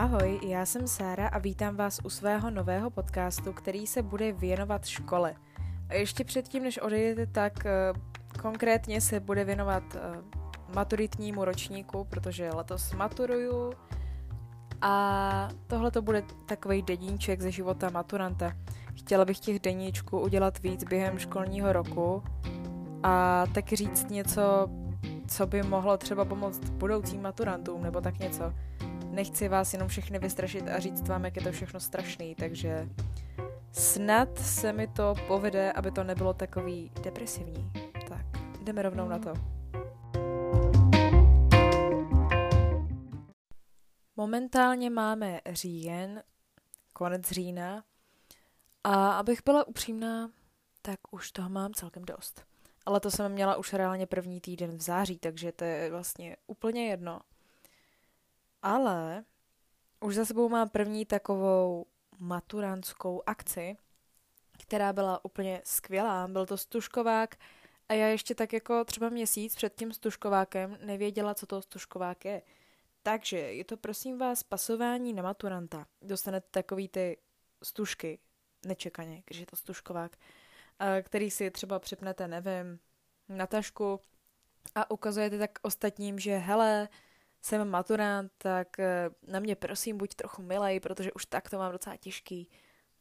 Ahoj, já jsem Sára a vítám vás u svého nového podcastu, který se bude věnovat škole. A ještě předtím, než odejdete, tak uh, konkrétně se bude věnovat uh, maturitnímu ročníku, protože letos maturuju a tohle to bude takový deníček ze života maturanta. Chtěla bych těch deníčků udělat víc během školního roku a taky říct něco, co by mohlo třeba pomoct budoucím maturantům nebo tak něco nechci vás jenom všechny vystrašit a říct vám, jak je to všechno strašný, takže snad se mi to povede, aby to nebylo takový depresivní. Tak, jdeme rovnou na to. Momentálně máme říjen, konec října a abych byla upřímná, tak už toho mám celkem dost. Ale to jsem měla už reálně první týden v září, takže to je vlastně úplně jedno. Ale už za sebou mám první takovou maturantskou akci, která byla úplně skvělá. Byl to stužkovák a já ještě tak jako třeba měsíc před tím stužkovákem nevěděla, co to stužkovák je. Takže je to prosím vás pasování na maturanta. Dostanete takový ty stužky, nečekaně, když je to stužkovák, který si třeba připnete, nevím, na tašku a ukazujete tak ostatním, že hele, jsem maturant, tak eh, na mě prosím buď trochu milej, protože už tak to mám docela těžký.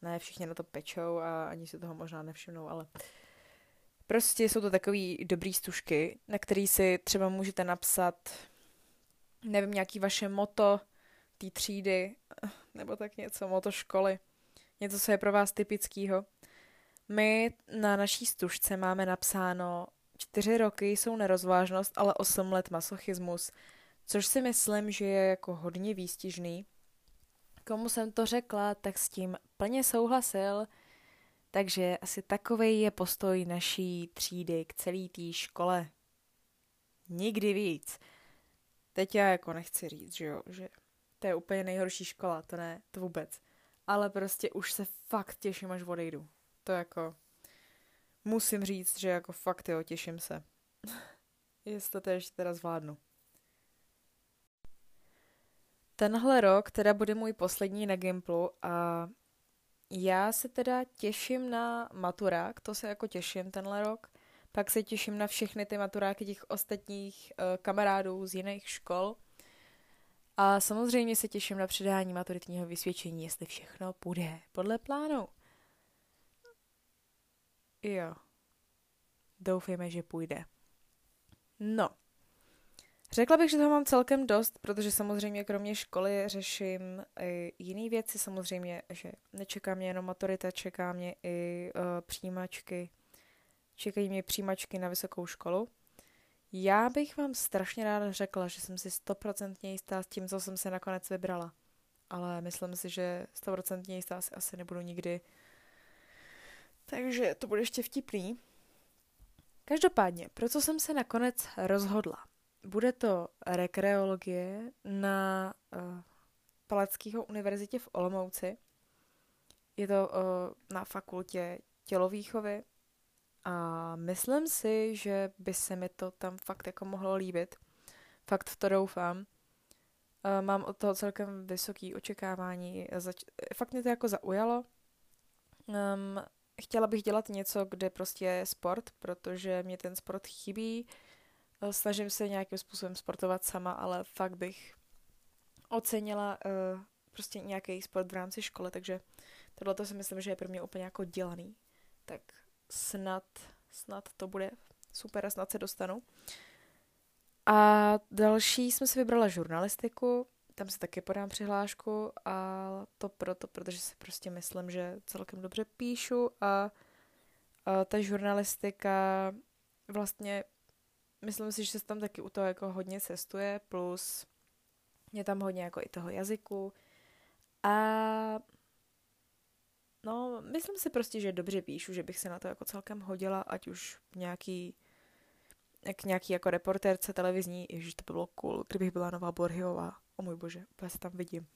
Ne, všichni na to pečou a ani si toho možná nevšimnou, ale prostě jsou to takový dobrý stužky, na který si třeba můžete napsat, nevím, nějaký vaše moto té třídy, nebo tak něco, moto školy. Něco, co je pro vás typického. My na naší stužce máme napsáno čtyři roky jsou nerozvážnost, ale osm let masochismus. Což si myslím, že je jako hodně výstižný. Komu jsem to řekla, tak s tím plně souhlasil, takže asi takový je postoj naší třídy k celé té škole. Nikdy víc. Teď já jako nechci říct, že jo, že to je úplně nejhorší škola, to ne, to vůbec. Ale prostě už se fakt těším, až odejdu. To jako, musím říct, že jako fakt jo, těším se. Jestli to ještě teda zvládnu. Tenhle rok teda bude můj poslední na Gimplu a já se teda těším na maturák, to se jako těším tenhle rok. Pak se těším na všechny ty maturáky těch ostatních uh, kamarádů z jiných škol. A samozřejmě se těším na předání maturitního vysvědčení, jestli všechno půjde podle plánu. Jo. Doufejme, že půjde. No. Řekla bych, že toho mám celkem dost, protože samozřejmě kromě školy řeším i jiné věci. Samozřejmě, že nečeká mě jenom maturita, čeká mě i uh, přijímačky. Čekají mě přijímačky na vysokou školu. Já bych vám strašně ráda řekla, že jsem si stoprocentně jistá s tím, co jsem se nakonec vybrala. Ale myslím si, že stoprocentně jistá si asi nebudu nikdy. Takže to bude ještě vtipný. Každopádně, pro co jsem se nakonec rozhodla? Bude to rekreologie na uh, Palackého univerzitě v Olomouci. Je to uh, na fakultě tělovýchovy a myslím si, že by se mi to tam fakt jako mohlo líbit. Fakt v to doufám. Uh, mám od toho celkem vysoký očekávání. Zač- fakt mě to jako zaujalo. Um, chtěla bych dělat něco, kde prostě je sport, protože mě ten sport chybí. Eh, snažím se nějakým způsobem sportovat sama, ale fakt bych ocenila uh, prostě nějaký sport v rámci školy, takže tohle to si myslím, že je pro mě úplně jako dělaný. Tak snad, snad to bude super a snad se dostanu. A další jsme si vybrala žurnalistiku, tam si taky podám přihlášku a to proto, protože si prostě myslím, že celkem dobře píšu a, a ta žurnalistika vlastně myslím si, že se tam taky u toho jako hodně cestuje, plus je tam hodně jako i toho jazyku. A no, myslím si prostě, že dobře píšu, že bych se na to jako celkem hodila, ať už nějaký jak nějaký jako reportérce televizní, ježiš, to by bylo cool, kdybych byla nová Borhiová, o můj bože, úplně se tam vidím.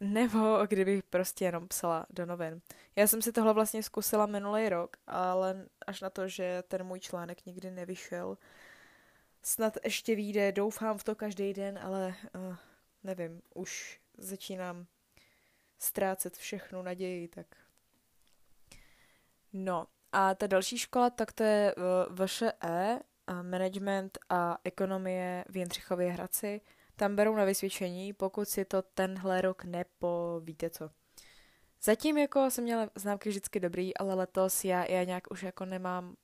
Nebo kdybych prostě jenom psala do novin. Já jsem si tohle vlastně zkusila minulý rok, ale až na to, že ten můj článek nikdy nevyšel, snad ještě vyjde, doufám v to každý den, ale uh, nevím, už začínám ztrácet všechnu naději, tak no. A ta další škola, tak to je uh, VŠE, uh, Management a ekonomie v Jindřichově Hradci. Tam berou na vysvědčení, pokud si to tenhle rok nepo, víte co. Zatím jako jsem měla známky vždycky dobrý, ale letos já, já nějak už jako nemám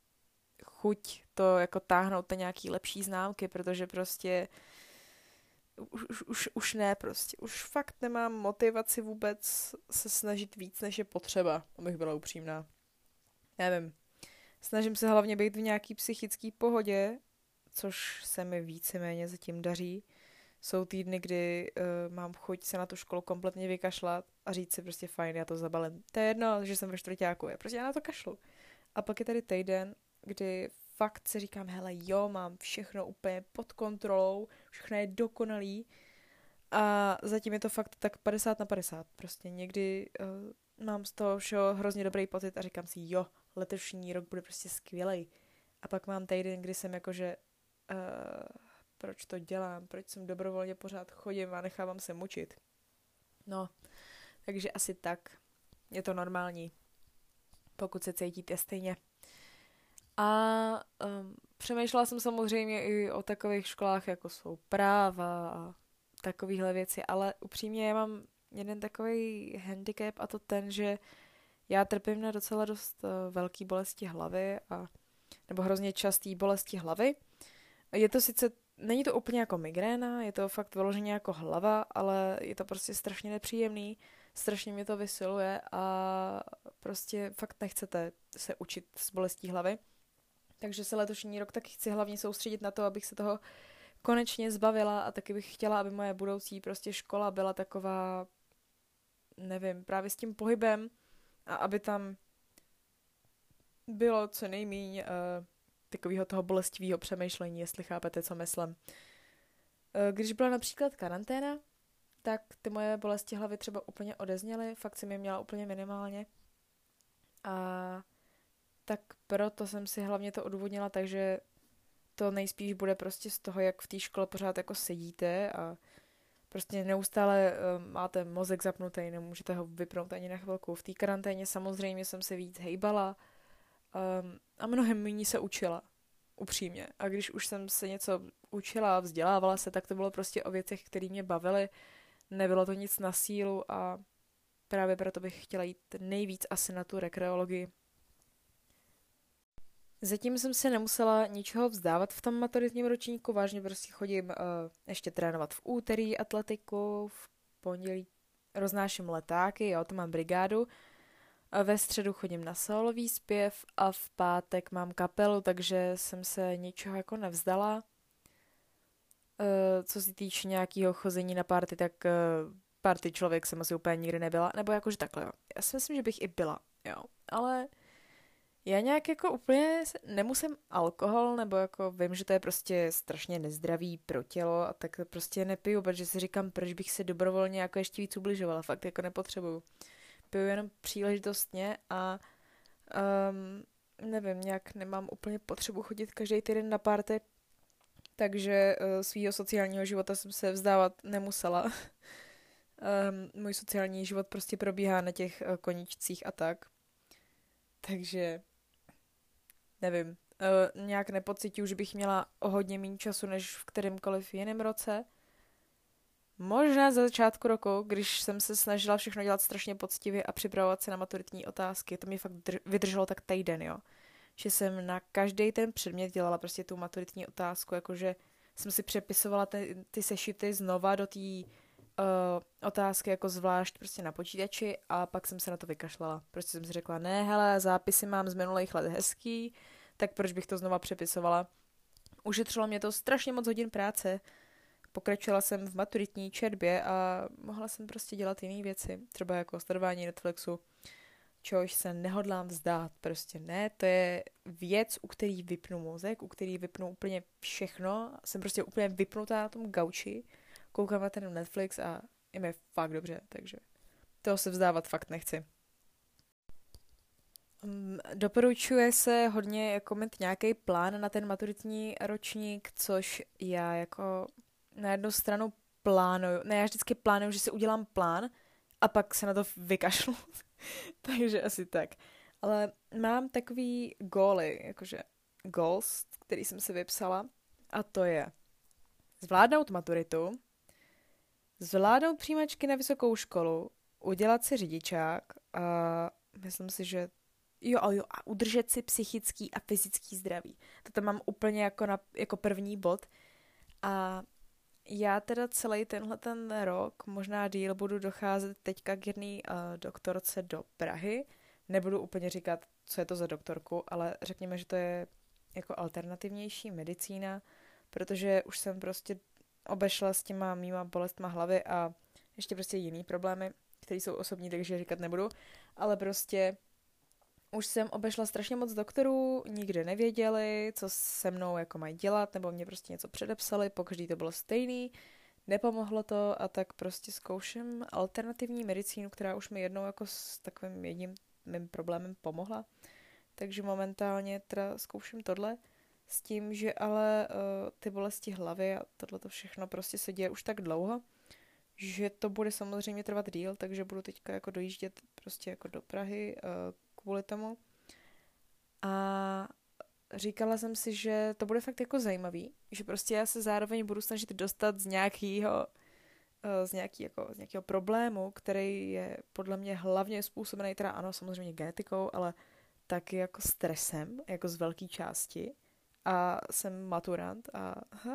chuť to jako táhnout na nějaký lepší známky, protože prostě už, už, už, ne prostě. Už fakt nemám motivaci vůbec se snažit víc, než je potřeba, abych byla upřímná. Nevím. Snažím se hlavně být v nějaký psychický pohodě, což se mi víceméně zatím daří. Jsou týdny, kdy uh, mám chuť se na tu školu kompletně vykašlat a říct si prostě fajn, já to zabalím. To je jedno, že jsem ve čtvrtáku, já prostě já na to kašlu. A pak je tady týden, kdy fakt si říkám, hele jo, mám všechno úplně pod kontrolou, všechno je dokonalý a zatím je to fakt tak 50 na 50. Prostě někdy uh, mám z toho všeho hrozně dobrý pocit a říkám si, jo, letošní rok bude prostě skvělý. A pak mám týden, kdy jsem jakože, uh, proč to dělám, proč jsem dobrovolně pořád chodím a nechávám se mučit. No, takže asi tak. Je to normální, pokud se cítíte stejně. A um, přemýšlela jsem samozřejmě i o takových školách, jako jsou práva a takovéhle věci, ale upřímně já mám jeden takový handicap a to ten, že já trpím na docela dost uh, velký bolesti hlavy a nebo hrozně častý bolesti hlavy. Je to sice, není to úplně jako migréna, je to fakt vyloženě jako hlava, ale je to prostě strašně nepříjemný, strašně mě to vysiluje a prostě fakt nechcete se učit s bolestí hlavy. Takže se letošní rok taky chci hlavně soustředit na to, abych se toho konečně zbavila a taky bych chtěla, aby moje budoucí prostě škola byla taková, nevím, právě s tím pohybem a aby tam bylo co nejméně uh, takového toho bolestivého přemýšlení, jestli chápete, co myslím. Uh, když byla například karanténa, tak ty moje bolesti hlavy třeba úplně odezněly, fakt jsem je měla úplně minimálně. A tak proto jsem si hlavně to odůvodnila, takže to nejspíš bude prostě z toho, jak v té škole pořád jako sedíte a prostě neustále um, máte mozek zapnutý, nemůžete ho vypnout ani na chvilku. V té karanténě samozřejmě jsem se víc hejbala um, a mnohem méně se učila, upřímně. A když už jsem se něco učila a vzdělávala se, tak to bylo prostě o věcech, které mě bavily. Nebylo to nic na sílu a právě proto bych chtěla jít nejvíc asi na tu rekreologii. Zatím jsem se nemusela ničeho vzdávat v tom maturitním ročníku, vážně prostě chodím uh, ještě trénovat v úterý atletiku, v pondělí roznáším letáky, jo, to mám brigádu, a ve středu chodím na solový zpěv a v pátek mám kapelu, takže jsem se ničeho jako nevzdala. Uh, co se týče nějakého chození na party, tak uh, party člověk jsem asi úplně nikdy nebyla, nebo jakože takhle, jo. Já si myslím, že bych i byla, jo, ale já nějak jako úplně nemusím alkohol, nebo jako vím, že to je prostě strašně nezdravý pro tělo a tak prostě nepiju, protože si říkám, proč bych se dobrovolně jako ještě víc ubližovala, fakt jako nepotřebuju. Piju jenom příležitostně a um, nevím, nějak nemám úplně potřebu chodit každý týden na párty, takže uh, svýho sociálního života jsem se vzdávat nemusela. um, můj sociální život prostě probíhá na těch uh, koníčcích a tak. Takže nevím, uh, nějak nepocituju, že bych měla o hodně méně času než v kterémkoliv jiném roce. Možná za začátku roku, když jsem se snažila všechno dělat strašně poctivě a připravovat se na maturitní otázky, to mi fakt drž- vydrželo tak týden, jo. Že jsem na každý ten předmět dělala prostě tu maturitní otázku, jakože jsem si přepisovala ty, ty sešity znova do té uh, otázky jako zvlášť prostě na počítači a pak jsem se na to vykašlala. Prostě jsem si řekla, ne, hele, zápisy mám z minulých let hezký, tak proč bych to znova přepisovala. Ušetřilo mě to strašně moc hodin práce. Pokračovala jsem v maturitní četbě a mohla jsem prostě dělat jiné věci, třeba jako sledování Netflixu, čehož se nehodlám vzdát, prostě ne, to je věc, u který vypnu mozek, u který vypnu úplně všechno, jsem prostě úplně vypnutá na tom gauči, koukám na ten Netflix a je mi fakt dobře, takže toho se vzdávat fakt nechci. Um, doporučuje se hodně jako mít nějaký plán na ten maturitní ročník, což já jako na jednu stranu plánuju, ne, já vždycky plánuju, že si udělám plán a pak se na to vykašlu. Takže asi tak. Ale mám takový góly, jakože goals, který jsem si vypsala a to je zvládnout maturitu, zvládnout přijímačky na vysokou školu, udělat si řidičák a myslím si, že jo, jo, a udržet si psychický a fyzický zdraví. To tam mám úplně jako, na, jako první bod. A já teda celý tenhle ten rok, možná díl, budu docházet teďka k jedné uh, doktorce do Prahy. Nebudu úplně říkat, co je to za doktorku, ale řekněme, že to je jako alternativnější medicína, protože už jsem prostě obešla s těma mýma bolestma hlavy a ještě prostě jiný problémy, které jsou osobní, takže říkat nebudu, ale prostě už jsem obešla strašně moc doktorů, nikde nevěděli, co se mnou jako mají dělat, nebo mě prostě něco předepsali, pokaždý to bylo stejný, nepomohlo to a tak prostě zkouším alternativní medicínu, která už mi jednou jako s takovým jedním mým problémem pomohla. Takže momentálně teda zkouším tohle s tím, že ale uh, ty bolesti hlavy a tohle to všechno prostě se děje už tak dlouho, že to bude samozřejmě trvat díl, takže budu teďka jako dojíždět prostě jako do Prahy uh, kvůli tomu. A říkala jsem si, že to bude fakt jako zajímavý, že prostě já se zároveň budu snažit dostat z nějakého eh, z, nějaký, jako, z nějakého problému, který je podle mě hlavně způsobený, teda ano, samozřejmě genetikou, ale taky jako stresem, jako z velké části. A jsem maturant a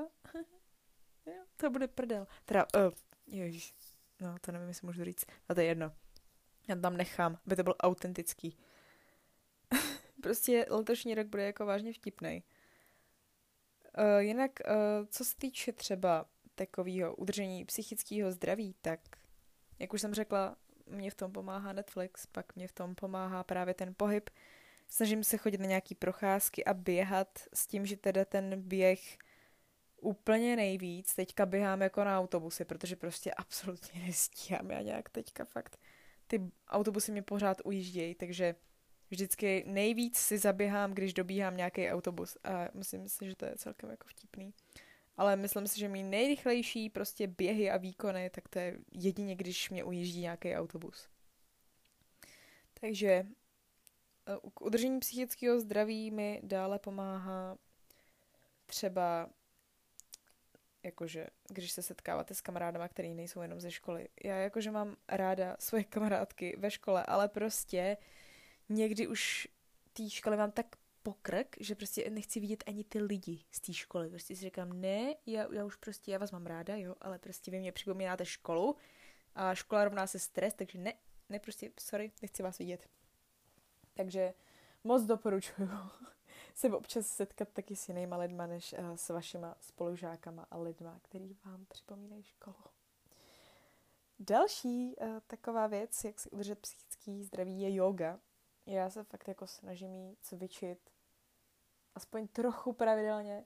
jo, to bude prdel. Teda, uh, ježiš, no to nevím, jestli můžu říct, a to je jedno. Já tam nechám, aby to byl autentický. prostě letošní rok bude jako vážně vtipný. Uh, jinak, uh, co se týče třeba takového udržení psychického zdraví, tak, jak už jsem řekla, mě v tom pomáhá Netflix, pak mě v tom pomáhá právě ten pohyb. Snažím se chodit na nějaký procházky a běhat s tím, že teda ten běh úplně nejvíc teďka běhám jako na autobusy, protože prostě absolutně nestíhám já nějak teďka fakt. Ty autobusy mě pořád ujíždějí, takže vždycky nejvíc si zaběhám, když dobíhám nějaký autobus a myslím si, že to je celkem jako vtipný. Ale myslím si, že mý nejrychlejší prostě běhy a výkony, tak to je jedině, když mě ujíždí nějaký autobus. Takže k udržení psychického zdraví mi dále pomáhá třeba jakože, když se setkáváte s kamarádama, který nejsou jenom ze školy. Já jakože mám ráda svoje kamarádky ve škole, ale prostě někdy už té školy mám tak pokrk, že prostě nechci vidět ani ty lidi z té školy. Prostě si říkám, ne, já, já už prostě, já vás mám ráda, jo, ale prostě vy mě připomínáte školu a škola rovná se stres, takže ne, ne, prostě, sorry, nechci vás vidět. Takže moc doporučuju se občas setkat taky s jinýma lidma, než uh, s vašima spolužákama a lidma, který vám připomínají školu. Další uh, taková věc, jak si udržet psychický zdraví, je yoga. Já se fakt jako snažím jí cvičit aspoň trochu pravidelně,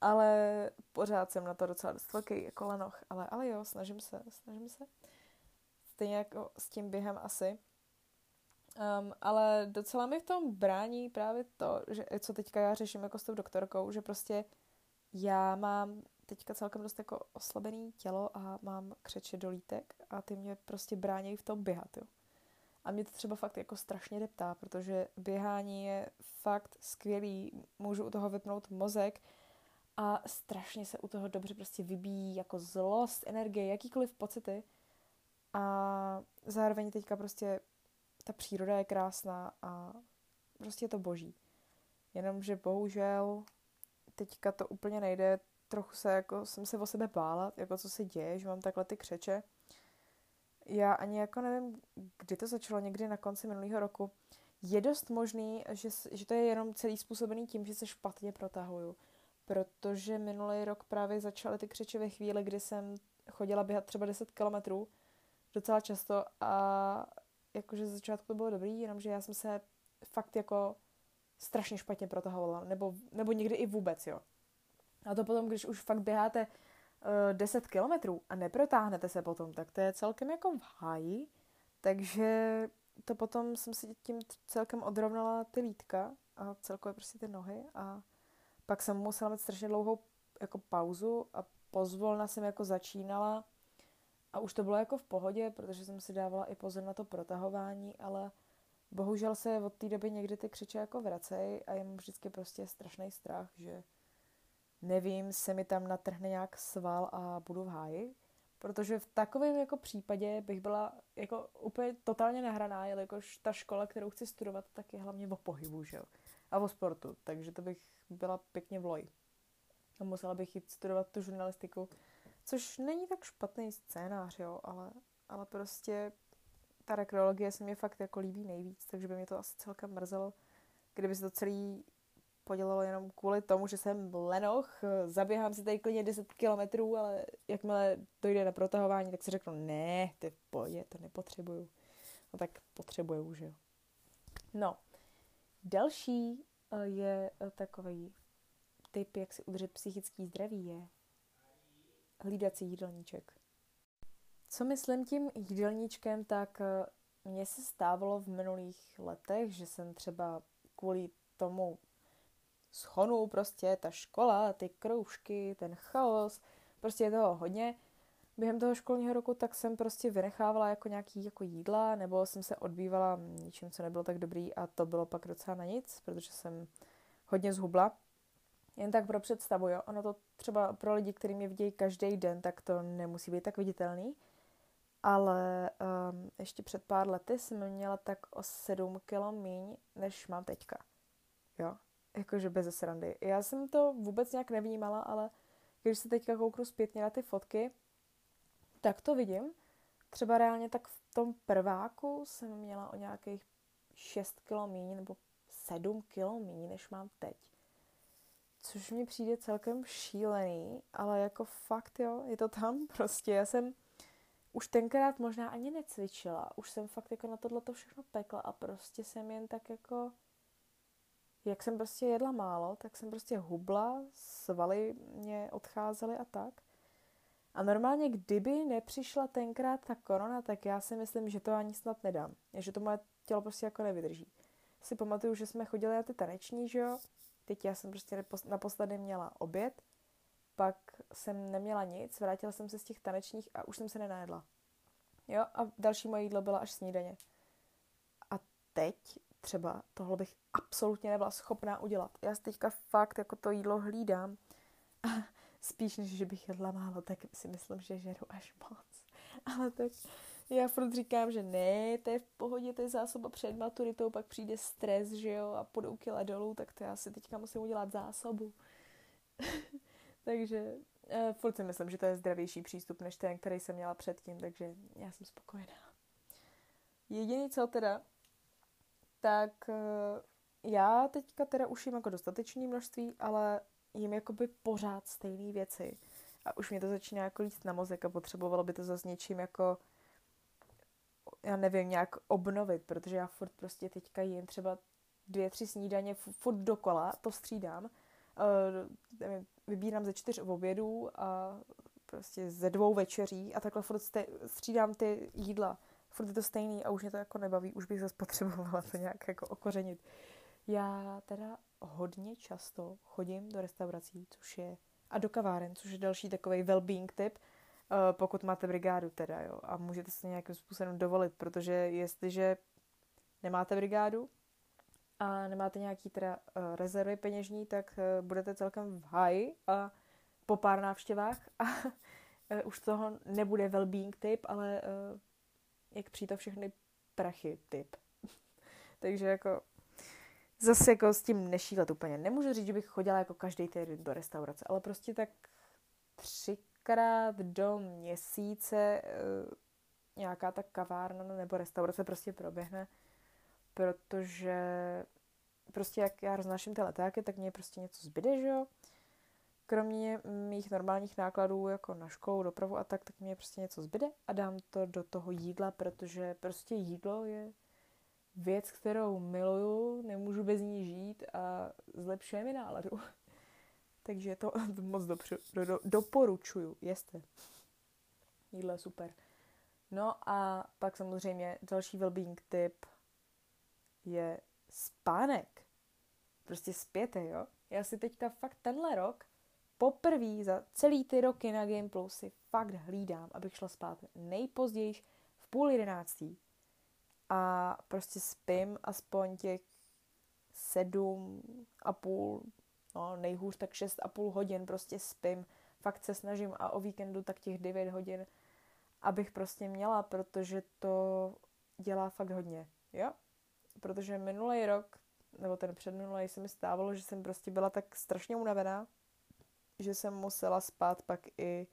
ale pořád jsem na to docela dost velký jako ale, ale jo, snažím se, snažím se. Stejně jako s tím během asi. Um, ale docela mi v tom brání právě to, že co teďka já řeším jako s tou doktorkou, že prostě já mám teďka celkem dost jako oslabený tělo a mám křeče dolítek a ty mě prostě brání v tom běhat, jo. A mě to třeba fakt jako strašně deptá, protože běhání je fakt skvělý, můžu u toho vypnout mozek a strašně se u toho dobře prostě vybíjí jako zlost, energie, jakýkoliv pocity. A zároveň teďka prostě ta příroda je krásná a prostě je to boží. Jenomže bohužel teďka to úplně nejde, trochu se jako, jsem se o sebe bála, jako co se děje, že mám takhle ty křeče já ani jako nevím, kdy to začalo, někdy na konci minulého roku. Je dost možný, že, že to je jenom celý způsobený tím, že se špatně protahuju. Protože minulý rok právě začaly ty křeče ve chvíli, kdy jsem chodila běhat třeba 10 kilometrů docela často a jakože z začátku to bylo dobrý, jenomže já jsem se fakt jako strašně špatně protahovala, nebo, nebo někdy i vůbec, jo. A to potom, když už fakt běháte 10 kilometrů a neprotáhnete se potom, tak to je celkem jako v háji. Takže to potom jsem si tím celkem odrovnala ty lítka a celkově prostě ty nohy a pak jsem musela mít strašně dlouhou jako pauzu a pozvolna jsem jako začínala a už to bylo jako v pohodě, protože jsem si dávala i pozor na to protahování, ale bohužel se od té doby někdy ty křiče jako vracej a je mu vždycky prostě strašný strach, že nevím, se mi tam natrhne nějak sval a budu v háji. Protože v takovém jako případě bych byla jako úplně totálně nahraná, jelikož ta škola, kterou chci studovat, tak je hlavně o pohybu, že jo? A o sportu, takže to bych byla pěkně v loji. A musela bych jít studovat tu žurnalistiku, což není tak špatný scénář, jo, ale, ale prostě ta rekreologie se mi fakt jako líbí nejvíc, takže by mě to asi celkem mrzelo, kdyby se to celý podělalo jenom kvůli tomu, že jsem lenoch, zaběhám si tady klidně 10 kilometrů, ale jakmile dojde na protahování, tak si řeknu, ne, ty pohodě, to nepotřebuju. No tak potřebuju, že jo. No, další eh, je eh, takový typ, jak si udržet psychický zdraví, je hlídat si jídelníček. Co myslím tím jídelníčkem, tak eh, mně se stávalo v minulých letech, že jsem třeba kvůli tomu schonu prostě, ta škola, ty kroužky, ten chaos, prostě je toho hodně. Během toho školního roku tak jsem prostě vynechávala jako nějaký jako jídla, nebo jsem se odbývala ničím, co nebylo tak dobrý a to bylo pak docela na nic, protože jsem hodně zhubla. Jen tak pro představu, jo, ono to třeba pro lidi, kteří mě vidějí každý den, tak to nemusí být tak viditelný, ale um, ještě před pár lety jsem měla tak o 7 kilo míň, než mám teďka. Jo, jakože bez srandy. Já jsem to vůbec nějak nevnímala, ale když se teďka kouknu zpětně na ty fotky, tak to vidím. Třeba reálně tak v tom prváku jsem měla o nějakých 6 kilo míň nebo 7 kilo míň, než mám teď. Což mi přijde celkem šílený, ale jako fakt jo, je to tam prostě. Já jsem už tenkrát možná ani necvičila, už jsem fakt jako na tohle to všechno pekla a prostě jsem jen tak jako jak jsem prostě jedla málo, tak jsem prostě hubla, svaly mě odcházely a tak. A normálně, kdyby nepřišla tenkrát ta korona, tak já si myslím, že to ani snad nedám. Že to moje tělo prostě jako nevydrží. Si pamatuju, že jsme chodili na ty taneční, že jo? Teď já jsem prostě naposledy měla oběd, pak jsem neměla nic, vrátila jsem se z těch tanečních a už jsem se nenajedla. Jo, a další moje jídlo byla až snídaně. A teď třeba tohle bych absolutně nebyla schopná udělat. Já teďka fakt jako to jídlo hlídám. Spíš než že bych jedla málo, tak si myslím, že žeru až moc. Ale tak já furt říkám, že ne, to je v pohodě, to je zásoba před maturitou, pak přijde stres, že jo, a půjdou kila dolů, tak to já si teďka musím udělat zásobu. takže uh, furt si myslím, že to je zdravější přístup, než ten, který jsem měla předtím, takže já jsem spokojená. Jediný, co teda tak eh, já teďka teda už jim jako dostatečné množství, ale jim jakoby pořád stejné věci. A už mě to začíná jako líst na mozek a potřebovalo by to zase něčím jako já nevím, nějak obnovit, protože já furt prostě teďka jim třeba dvě, tři snídaně furt dokola, to střídám. Uh, vybírám ze čtyř obědů a prostě ze dvou večeří a takhle furt střídám ty jídla furt je to stejný a už mě to jako nebaví, už bych zase potřebovala to nějak jako okořenit. Já teda hodně často chodím do restaurací, což je, a do kaváren, což je další takový well-being tip, pokud máte brigádu teda, jo, a můžete se nějakým způsobem dovolit, protože jestliže nemáte brigádu a nemáte nějaký teda uh, rezervy peněžní, tak uh, budete celkem v háji a po pár návštěvách a už toho nebude well-being tip, ale jak přijít všechny prachy typ. Takže jako zase jako s tím nešílet úplně. Nemůžu říct, že bych chodila jako každý týden do restaurace, ale prostě tak třikrát do měsíce uh, nějaká ta kavárna nebo restaurace prostě proběhne, protože prostě jak já roznáším ty letáky, tak mě prostě něco zbyde, že jo kromě mých normálních nákladů jako na školu, dopravu a tak, tak mě prostě něco zbyde a dám to do toho jídla, protože prostě jídlo je věc, kterou miluju, nemůžu bez ní žít a zlepšuje mi náladu. Takže to moc dopřu, do, do, doporučuju, jeste. Jídlo je super. No a pak samozřejmě další wellbeing tip je spánek. Prostě spěte, jo. Já si teďka fakt tenhle rok poprvé za celý ty roky na Game Plus si fakt hlídám, abych šla spát nejpozději v půl jedenáctý. A prostě spím aspoň těch sedm a půl, no nejhůř tak šest a půl hodin prostě spím. Fakt se snažím a o víkendu tak těch devět hodin, abych prostě měla, protože to dělá fakt hodně, jo? Protože minulý rok, nebo ten předminulý se mi stávalo, že jsem prostě byla tak strašně unavená, že jsem musela spát pak i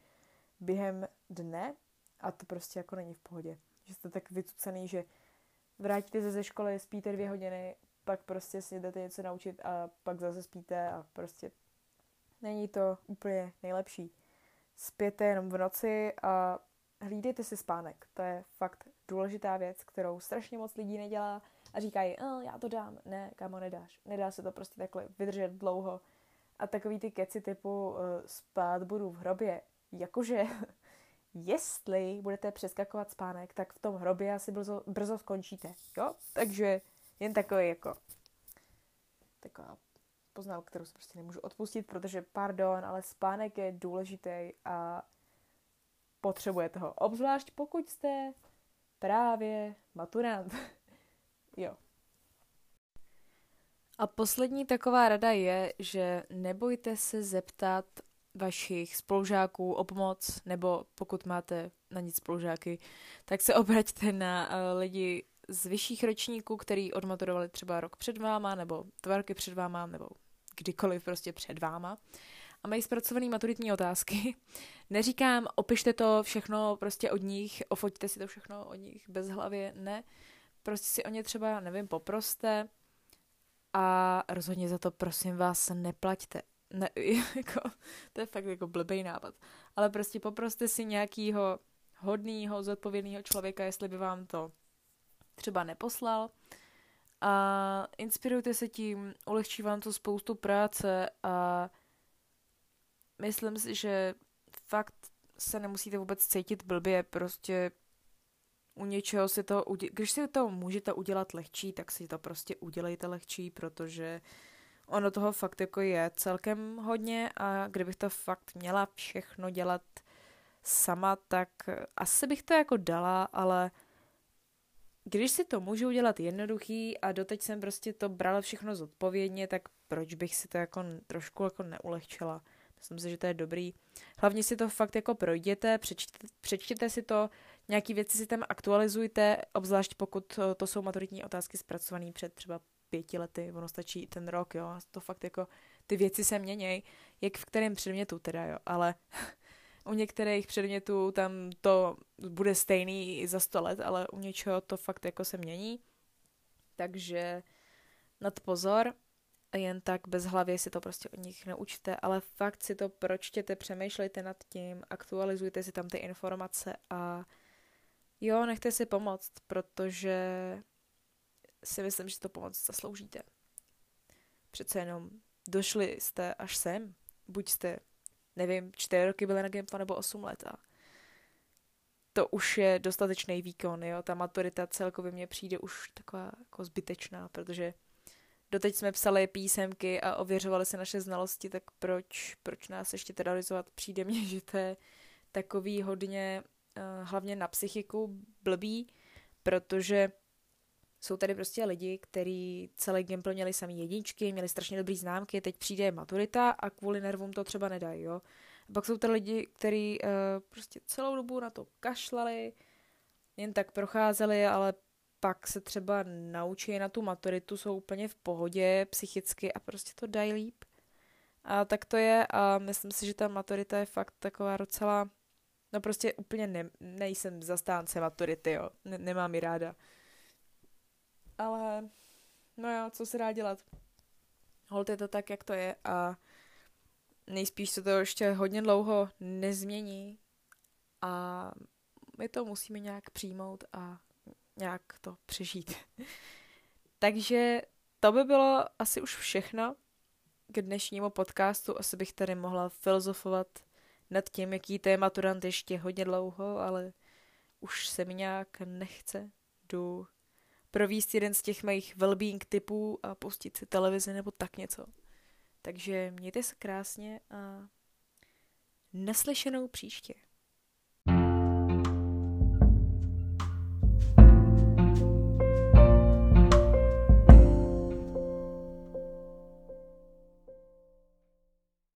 během dne a to prostě jako není v pohodě. Že jste tak vycucený, že vrátíte se ze školy, spíte dvě hodiny, pak prostě si jdete něco naučit a pak zase spíte a prostě není to úplně nejlepší. Spěte jenom v noci a hlídejte si spánek. To je fakt důležitá věc, kterou strašně moc lidí nedělá a říkají, oh, já to dám. Ne, kámo, nedáš. Nedá se to prostě takhle vydržet dlouho. A takový ty keci typu uh, spát budu v hrobě, jakože jestli budete přeskakovat spánek, tak v tom hrobě asi brzo, brzo skončíte. Jo? Takže jen takový jako taková poznámka, kterou si prostě nemůžu odpustit, protože pardon, ale spánek je důležitý a potřebujete ho. Obzvlášť pokud jste právě maturant. jo. A poslední taková rada je, že nebojte se zeptat vašich spolužáků o pomoc, nebo pokud máte na nic spolužáky, tak se obraťte na uh, lidi z vyšších ročníků, který odmaturovali třeba rok před váma, nebo dva roky před váma, nebo kdykoliv prostě před váma a mají zpracované maturitní otázky. Neříkám, opište to všechno prostě od nich, ofoťte si to všechno od nich bez hlavě, ne. Prostě si o ně třeba, nevím, poproste a rozhodně za to, prosím vás, neplaťte. Ne, jako, to je fakt jako blbý nápad. Ale prostě poproste si nějakýho hodného, zodpovědného člověka, jestli by vám to třeba neposlal. A inspirujte se tím, ulehčí vám to spoustu práce a myslím si, že fakt se nemusíte vůbec cítit blbě, prostě u něčeho si to, když si to můžete udělat lehčí, tak si to prostě udělejte lehčí, protože ono toho fakt jako je celkem hodně a kdybych to fakt měla všechno dělat sama, tak asi bych to jako dala, ale když si to můžu udělat jednoduchý a doteď jsem prostě to brala všechno zodpovědně, tak proč bych si to jako trošku jako neulehčila? Myslím si, že to je dobrý. Hlavně si to fakt jako projděte, přečtěte, přečtěte si to, nějaký věci si tam aktualizujte, obzvlášť pokud to jsou maturitní otázky zpracované před třeba pěti lety, ono stačí ten rok, jo, to fakt jako, ty věci se měněj, jak v kterém předmětu teda, jo, ale u některých předmětů tam to bude stejný i za sto let, ale u něčeho to fakt jako se mění, takže nad pozor, jen tak bez hlavě si to prostě od nich neučte, ale fakt si to pročtěte, přemýšlejte nad tím, aktualizujte si tam ty informace a jo, nechte si pomoct, protože si myslím, že to pomoc zasloužíte. Přece jenom došli jste až sem, buď jste, nevím, čtyři roky byli na Gamepla nebo osm let a to už je dostatečný výkon, jo, ta maturita celkově mně přijde už taková jako zbytečná, protože doteď jsme psali písemky a ověřovali se naše znalosti, tak proč, proč nás ještě terorizovat? Přijde mně, že to je takový hodně, uh, hlavně na psychiku, blbý, protože jsou tady prostě lidi, kteří celý gameplay měli sami jedničky, měli strašně dobrý známky, teď přijde maturita a kvůli nervům to třeba nedají, jo. A pak jsou tady lidi, kteří uh, prostě celou dobu na to kašlali, jen tak procházeli, ale pak se třeba naučí na tu maturitu, jsou úplně v pohodě psychicky a prostě to dají líp. A tak to je a myslím si, že ta maturita je fakt taková docela, no prostě úplně ne, nejsem zastánce maturity, jo, ne, nemám ji ráda. Ale, no jo, co se dá dělat. Holt je to tak, jak to je a nejspíš se to ještě hodně dlouho nezmění a my to musíme nějak přijmout a nějak to přežít. Takže to by bylo asi už všechno k dnešnímu podcastu. Asi bych tady mohla filozofovat nad tím, jaký téma maturant ještě hodně dlouho, ale už se mi nějak nechce. Jdu províst jeden z těch mých wellbeing typů a pustit si televizi nebo tak něco. Takže mějte se krásně a naslyšenou příště.